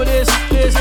for this, this,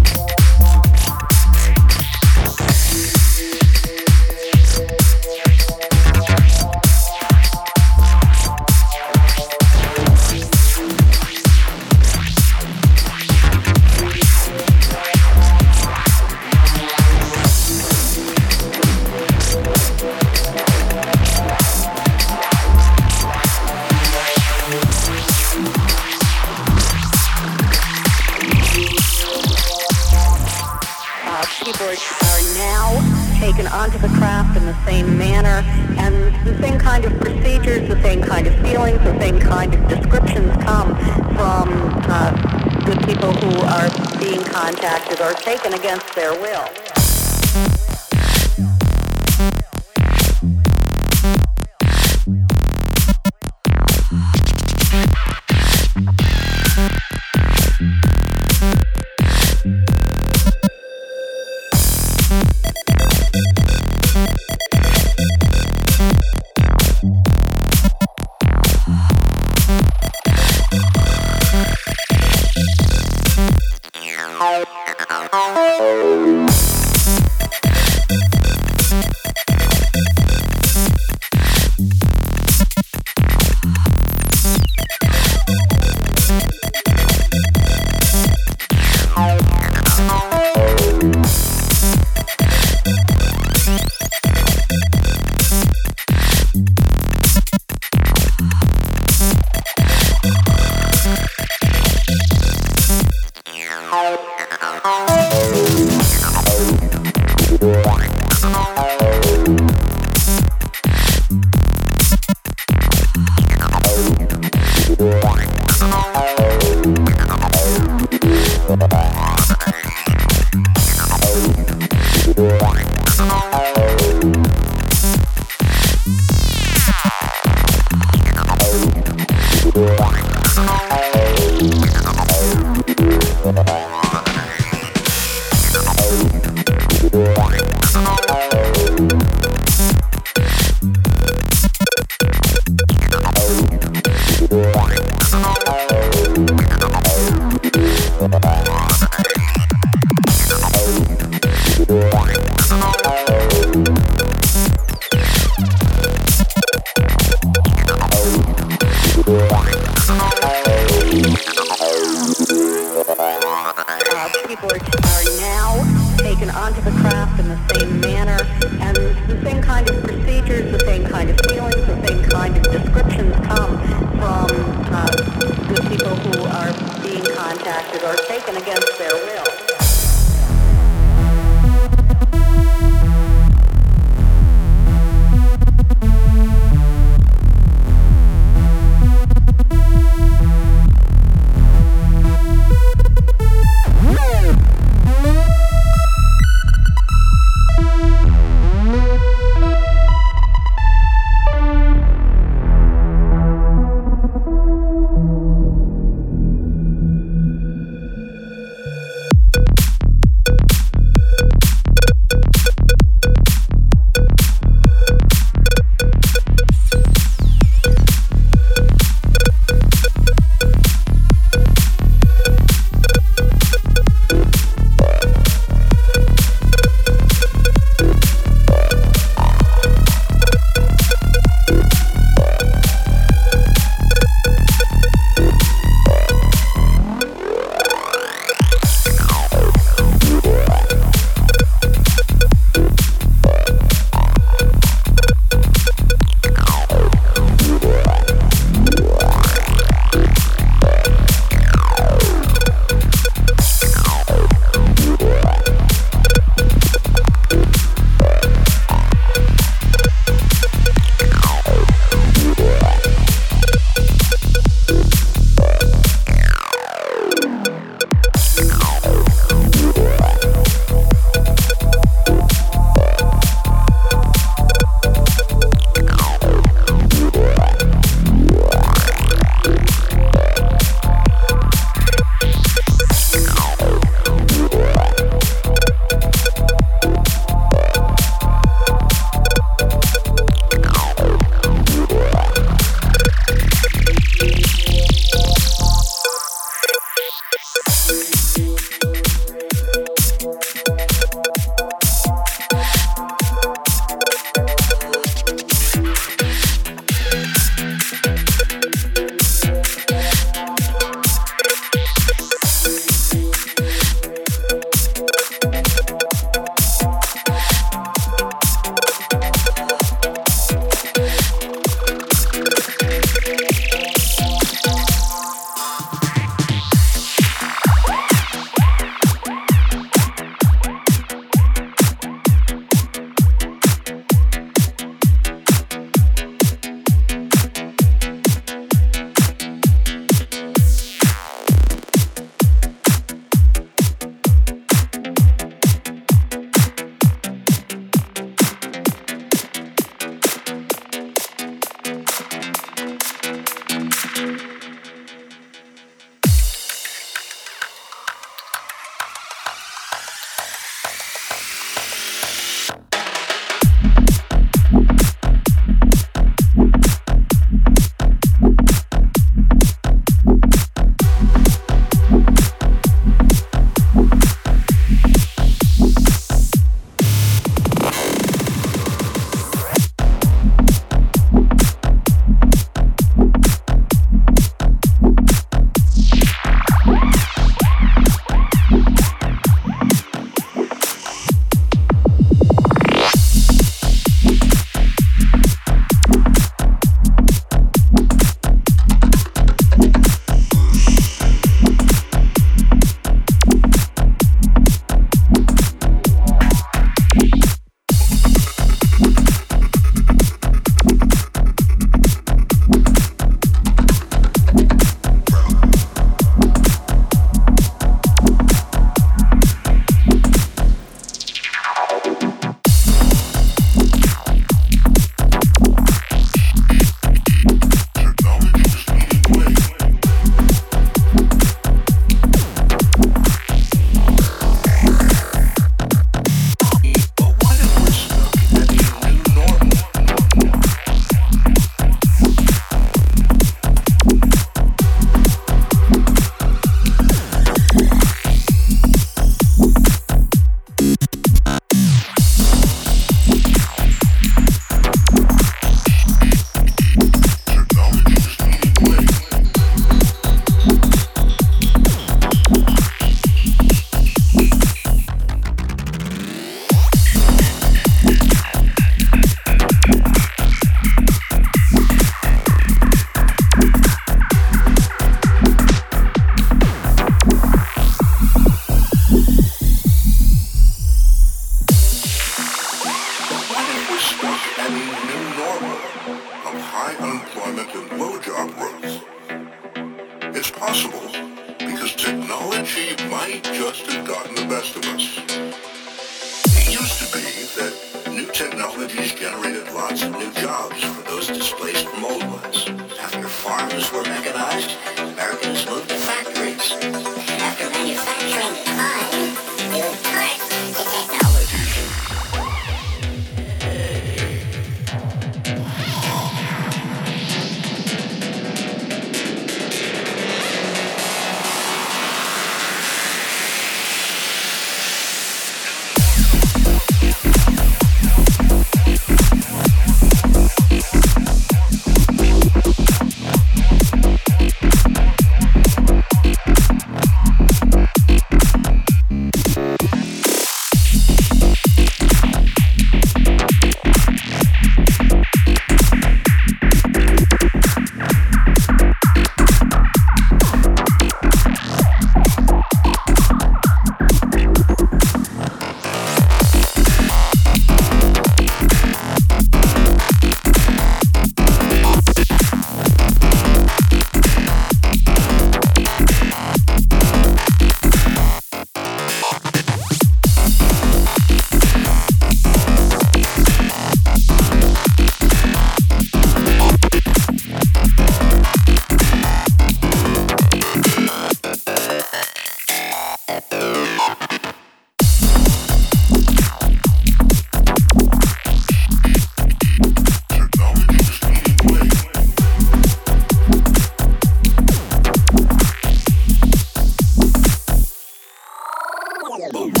But